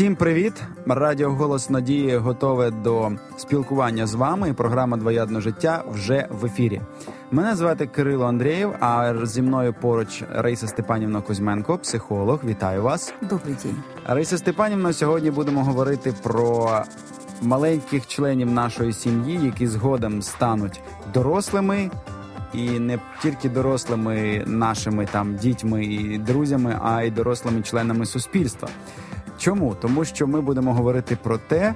Всім привіт! Радіо Голос Надії готове до спілкування з вами. Програма Двоядне життя вже в ефірі. Мене звати Кирило Андрієв. А зі мною поруч Раїса Степанівна Кузьменко, психолог. Вітаю вас. Добрий день. Раїса Степанівна. Сьогодні будемо говорити про маленьких членів нашої сім'ї, які згодом стануть дорослими. І не тільки дорослими нашими там дітьми і друзями, а й дорослими членами суспільства. Чому? Тому що ми будемо говорити про те,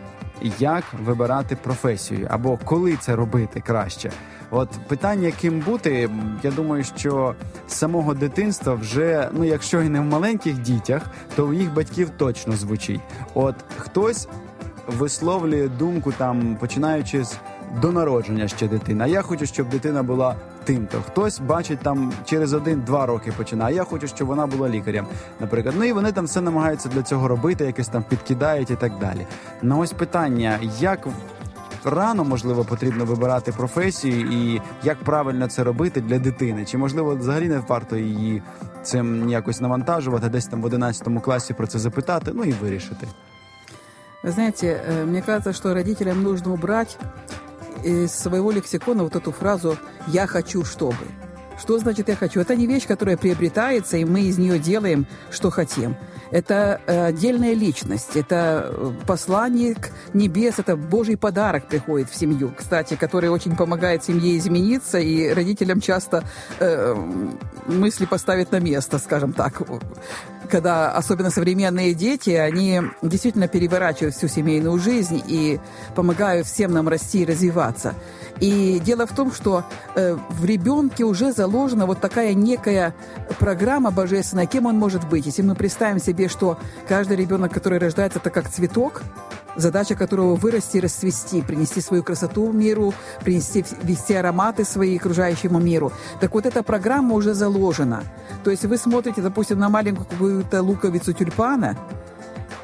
як вибирати професію, або коли це робити краще. От питання, ким бути, я думаю, що з самого дитинства вже, ну якщо і не в маленьких дітях, то у їх батьків точно звучить. От хтось висловлює думку там, починаючи з до народження ще дитина. Я хочу, щоб дитина була тим-то. Хтось бачить там через один-два роки починає. Я хочу, щоб вона була лікарем, наприклад. Ну і вони там все намагаються для цього робити, якось там підкидають і так далі. На ось питання, як рано можливо потрібно вибирати професію, і як правильно це робити для дитини? Чи можливо взагалі не варто її цим якось навантажувати, десь там в 11 класі про це запитати, ну і вирішити? Вы знаете, э, мне кажется, что родителям нужно убрать из своего лексикона вот эту фразу «я хочу, чтобы». Что значит «я хочу»? Это не вещь, которая приобретается, и мы из нее делаем, что хотим. Это э, отдельная личность, это э, посланник небес, это Божий подарок приходит в семью, кстати, который очень помогает семье измениться, и родителям часто э, мысли поставить на место, скажем так. Когда особенно современные дети, они действительно переворачивают всю семейную жизнь и помогают всем нам расти и развиваться. И дело в том, что э, в ребенке уже заложена вот такая некая программа божественная, кем он может быть. Если мы представим себе, что каждый ребенок, который рождается, это как цветок, задача которого вырасти и расцвести, принести свою красоту миру, принести, вести ароматы свои окружающему миру. Так вот, эта программа уже заложена. То есть вы смотрите, допустим, на маленькую какую-то луковицу тюльпана,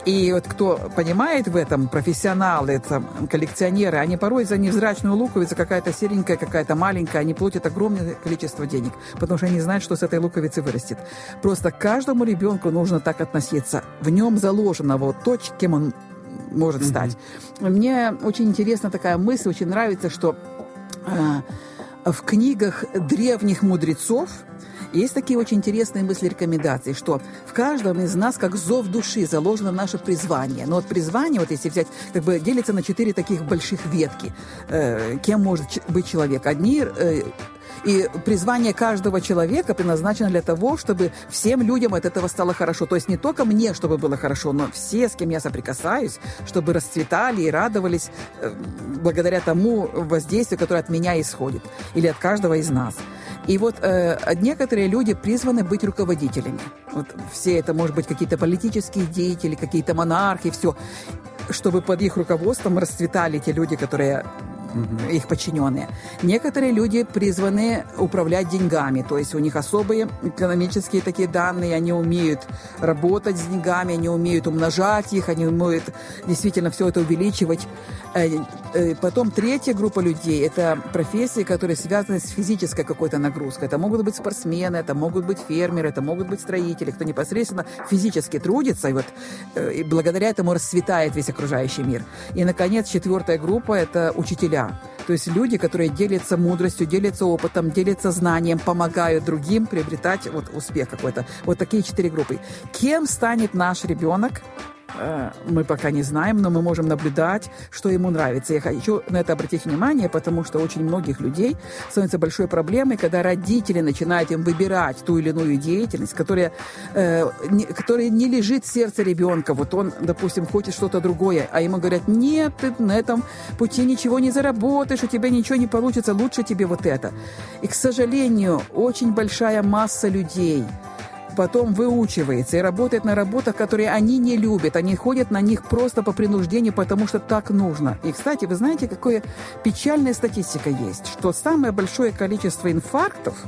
и вот кто понимает в этом, профессионалы, это коллекционеры, они порой за невзрачную луковицу, какая-то серенькая, какая-то маленькая, они платят огромное количество денег, потому что они знают, что с этой луковицы вырастет. Просто каждому ребенку нужно так относиться. В нем заложено вот то, кем он может стать. Mm-hmm. Мне очень интересна такая мысль, очень нравится, что э, в книгах древних мудрецов есть такие очень интересные мысли рекомендации, что в каждом из нас, как зов души, заложено наше призвание. Но вот призвание, вот если взять, как бы делится на четыре таких больших ветки. Э, кем может быть человек? Одни э, и призвание каждого человека предназначено для того, чтобы всем людям от этого стало хорошо. То есть не только мне, чтобы было хорошо, но все, с кем я соприкасаюсь, чтобы расцветали и радовались э, благодаря тому воздействию, которое от меня исходит. Или от каждого из нас. И вот э, некоторые люди призваны быть руководителями. Вот все это, может быть, какие-то политические деятели, какие-то монархи, все. Чтобы под их руководством расцветали те люди, которые их подчиненные. Некоторые люди призваны управлять деньгами, то есть у них особые экономические такие данные, они умеют работать с деньгами, они умеют умножать их, они умеют действительно все это увеличивать. Э, э, потом третья группа людей – это профессии, которые связаны с физической какой-то нагрузкой. Это могут быть спортсмены, это могут быть фермеры, это могут быть строители, кто непосредственно физически трудится, и вот э, и благодаря этому расцветает весь окружающий мир. И, наконец, четвертая группа – это учителя. То есть люди, которые делятся мудростью, делятся опытом, делятся знанием, помогают другим приобретать вот успех какой-то. Вот такие четыре группы. Кем станет наш ребенок? Э, мы пока не знаем, но мы можем наблюдать, что ему нравится. Я хочу на это обратить внимание, потому что очень многих людей становится большой проблемой, когда родители начинают им выбирать ту или иную деятельность, которая, э, не, которая не лежит в сердце ребенка. Вот он, допустим, хочет что-то другое, а ему говорят, нет, ты на этом пути ничего не заработаешь, у тебя ничего не получится, лучше тебе вот это. И, к сожалению, очень большая масса людей – потом выучивается и работает на работах, которые они не любят. Они ходят на них просто по принуждению, потому что так нужно. И, кстати, вы знаете, какая печальная статистика есть, что самое большое количество инфарктов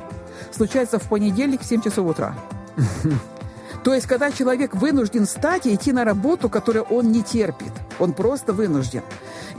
случается в понедельник в 7 часов утра. То есть, когда человек вынужден встать и идти на работу, которую он не терпит, он просто вынужден.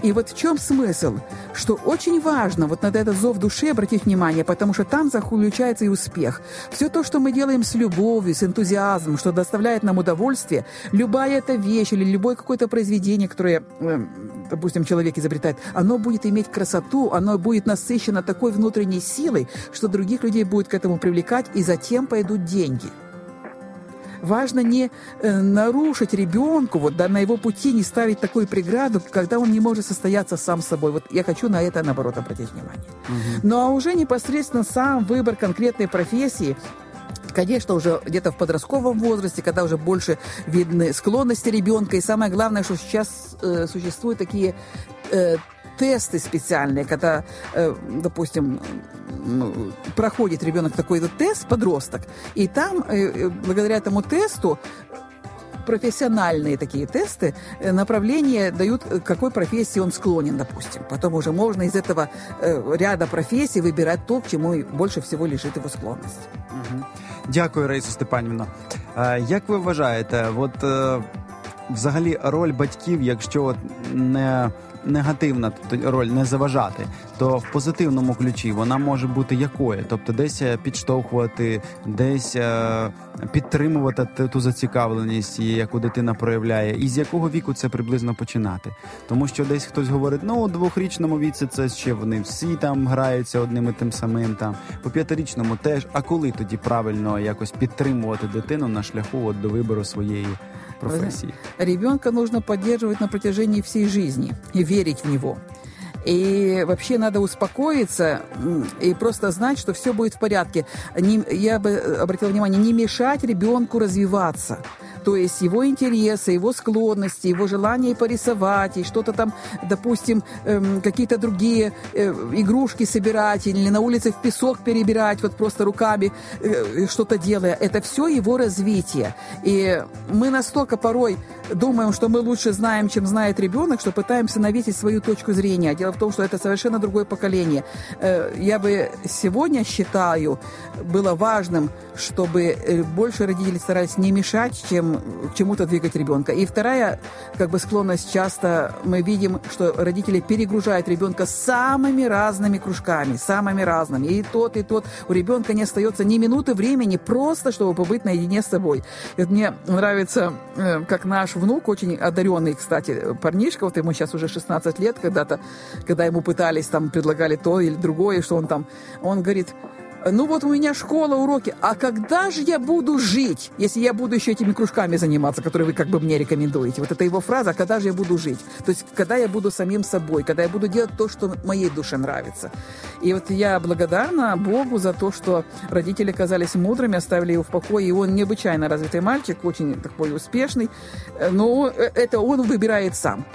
И вот в чем смысл? Что очень важно вот на этот зов души обратить внимание, потому что там заключается и успех. Все то, что мы делаем с любовью, с энтузиазмом, что доставляет нам удовольствие, любая эта вещь или любое какое-то произведение, которое, э, допустим, человек изобретает, оно будет иметь красоту, оно будет насыщено такой внутренней силой, что других людей будет к этому привлекать, и затем пойдут деньги – важно не э, нарушить ребенку, вот, да, на его пути не ставить такую преграду, когда он не может состояться сам собой. Вот я хочу на это, наоборот, обратить внимание. Угу. Ну а уже непосредственно сам выбор конкретной профессии, конечно, уже где-то в подростковом возрасте, когда уже больше видны склонности ребенка. И самое главное, что сейчас э, существуют такие э, тесты специальные, когда, э, допустим, ну, проходит ребенок такой-то тест, подросток, и там, э, э, благодаря этому тесту, профессиональные такие тесты, направление дают, к какой профессии он склонен, допустим. Потом уже можно из этого ряда профессий выбирать то, к чему больше всего лежит его склонность. Угу. Дякую, Раїса Степанівна. Як ви вважаєте, от взагалі роль батьків, якщо не негативна роль не заважати, то в позитивному ключі вона може бути якою, тобто десь е, підштовхувати, десь е, підтримувати ту зацікавленість, яку дитина проявляє, і з якого віку це приблизно починати. Тому що десь хтось говорить, ну у двохрічному віці це ще вони всі там граються одним і тим самим там, по п'ятирічному теж. А коли тоді правильно якось підтримувати дитину на шляху от до вибору своєї профессии. Ребенка нужно поддерживать на протяжении всей жизни и верить в него. И вообще надо успокоиться и просто знать, что все будет в порядке. Не, я бы обратила внимание, не мешать ребенку развиваться то есть его интересы, его склонности, его желание порисовать и что-то там, допустим, эм, какие-то другие э, игрушки собирать или на улице в песок перебирать, вот просто руками э, что-то делая. Это все его развитие. И мы настолько порой думаем, что мы лучше знаем, чем знает ребенок, что пытаемся навесить свою точку зрения. Дело в том, что это совершенно другое поколение. Э, я бы сегодня считаю, было важным, чтобы э, больше родители старались не мешать, чем к чему-то двигать ребенка. И вторая как бы склонность часто мы видим, что родители перегружают ребенка самыми разными кружками, самыми разными. И тот, и тот. У ребенка не остается ни минуты времени просто, чтобы побыть наедине с собой. И мне нравится, э, как наш внук, очень одаренный, кстати, парнишка, вот ему сейчас уже 16 лет, когда-то, когда ему пытались, там, предлагали то или другое, что он там, он говорит, ну вот у меня школа, уроки, а когда же я буду жить, если я буду еще этими кружками заниматься, которые вы как бы мне рекомендуете? Вот это его фраза, а когда же я буду жить? То есть, когда я буду самим собой, когда я буду делать то, что моей душе нравится. И вот я благодарна Богу за то, что родители казались мудрыми, оставили его в покое, и он необычайно развитый мальчик, очень такой успешный, но это он выбирает сам.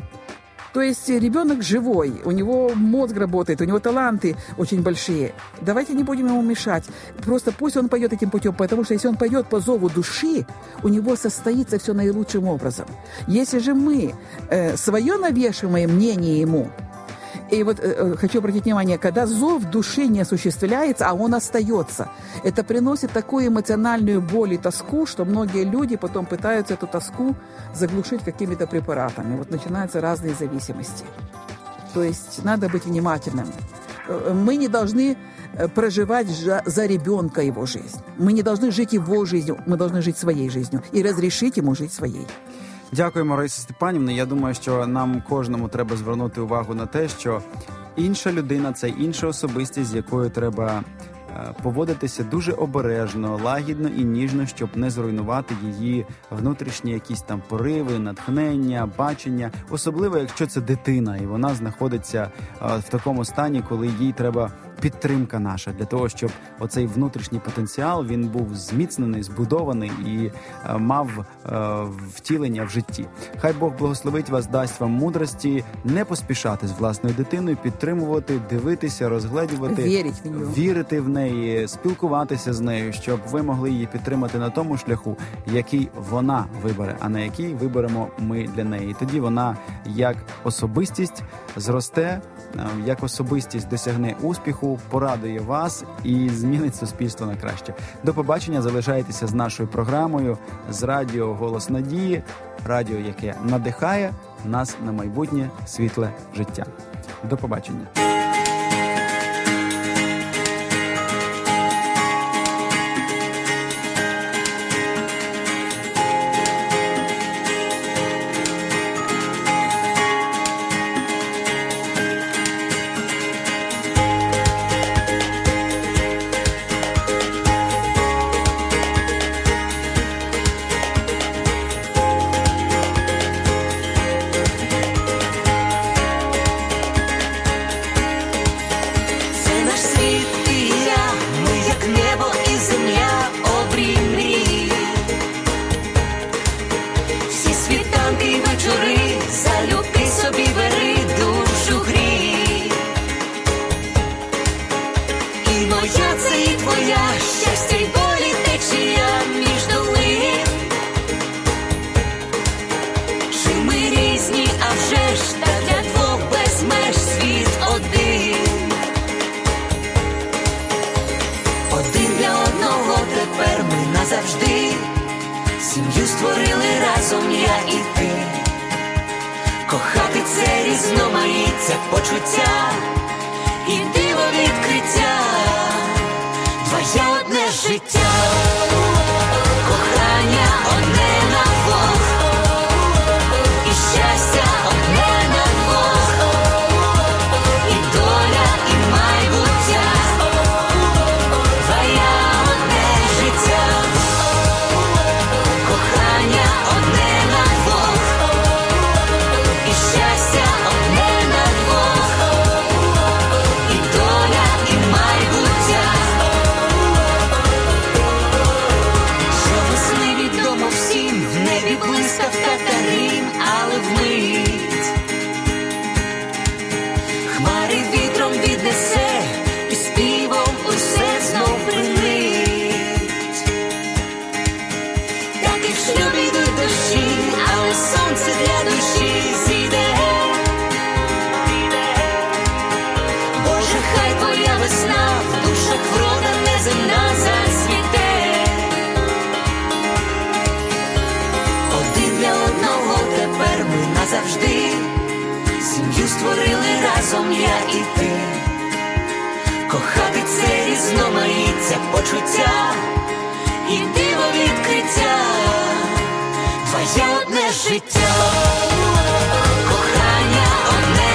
То есть ребенок живой, у него мозг работает, у него таланты очень большие. Давайте не будем ему мешать. Просто пусть он пойдет этим путем, потому что если он пойдет по зову души, у него состоится все наилучшим образом. Если же мы э, свое навешиваем мнение ему, и вот э, э, хочу обратить внимание, когда зов души не осуществляется, а он остается, это приносит такую эмоциональную боль и тоску, что многие люди потом пытаются эту тоску заглушить какими-то препаратами. Вот начинаются разные зависимости. То есть надо быть внимательным. Э, мы не должны э, проживать за ребенка его жизнь. Мы не должны жить его жизнью, мы должны жить своей жизнью и разрешить ему жить своей. Дякуємо, Раїса Степанівна. Я думаю, що нам кожному треба звернути увагу на те, що інша людина це інша особистість, з якою треба е, поводитися дуже обережно, лагідно і ніжно, щоб не зруйнувати її внутрішні якісь там пориви, натхнення, бачення, особливо якщо це дитина, і вона знаходиться е, в такому стані, коли їй треба підтримка наша для того, щоб оцей внутрішній потенціал він був зміцнений, збудований і е, мав е, втілення в житті. Хай Бог благословить вас, дасть вам мудрості, не поспішати з власною дитиною, підтримувати, дивитися, розгледівати, Вірить в нього. вірити в неї, спілкуватися з нею, щоб ви могли її підтримати на тому шляху, який вона вибере, а на який виберемо ми для неї. І тоді вона як особистість зросте, е, як особистість досягне успіху року порадує вас і змінить суспільство на краще. До побачення. Залишайтеся з нашою програмою з радіо Голос Надії, радіо, яке надихає нас на майбутнє світле життя. До побачення. життя і диво відкриття, твоя одна. я і ти, кохати це різноманіття почуття і диво відкриття, твоє одне життя, кохання одне.